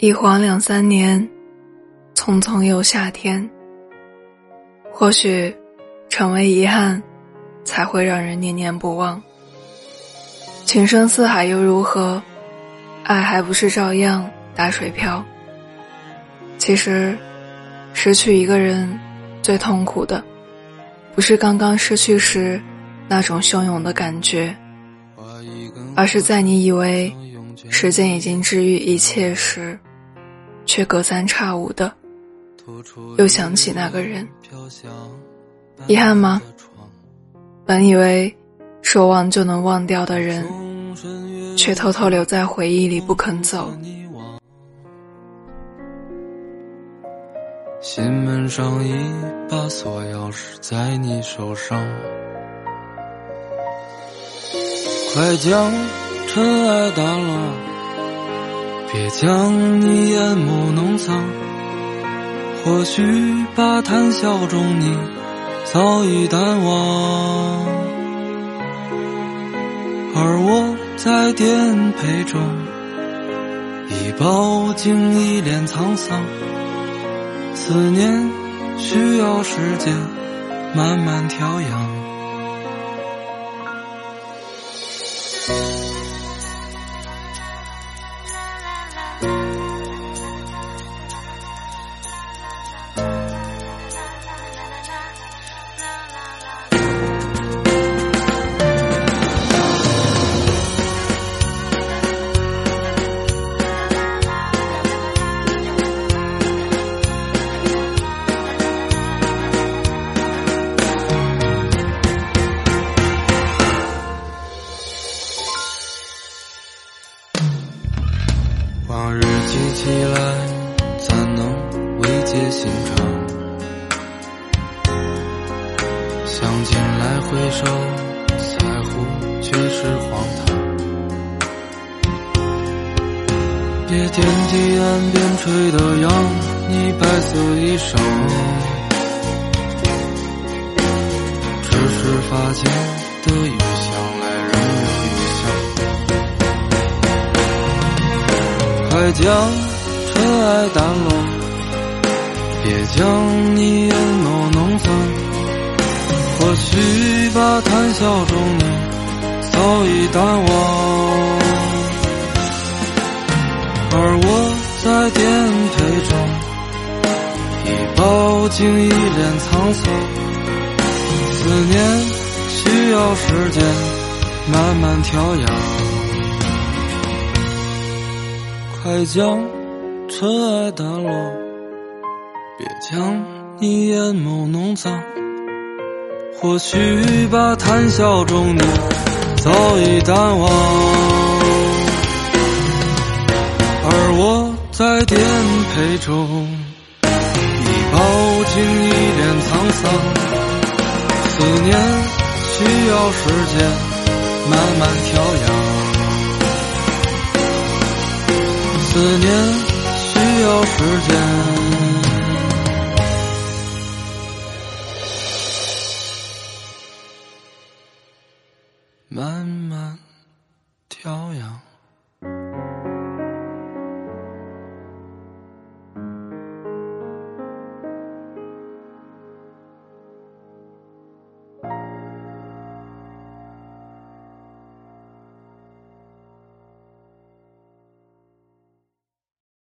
一晃两三年，匆匆又夏天。或许，成为遗憾，才会让人念念不忘。情深似海又如何？爱还不是照样打水漂。其实，失去一个人，最痛苦的，不是刚刚失去时那种汹涌的感觉，而是在你以为时间已经治愈一切时，却隔三差五的又想起那个人。遗憾吗？本以为说忘就能忘掉的人，却偷偷留在回忆里不肯走。心门上一把锁钥匙在你手上，快将尘埃掸落，别将你眼眸弄脏。或许把谈笑中你早已淡忘，而我在颠沛中已饱经一脸沧桑。思念需要时间慢慢调养。往日记起来，怎能慰藉心肠？想起来回首，在乎却是荒唐。别惦记岸边吹的扬，你白色衣裳，只是发间的雨想香。快将尘埃掸落，别将你眼眸弄脏。或许把谈笑中你早已淡忘。而我在颠沛中，已饱经一脸沧桑。思念需要时间慢慢调养。快将尘埃掸落，别将你眼眸弄脏。或许把谈笑中你早已淡忘。而我在颠沛中，已饱经一脸沧桑。思念需要时间慢慢调养，思念需要时间慢慢调养。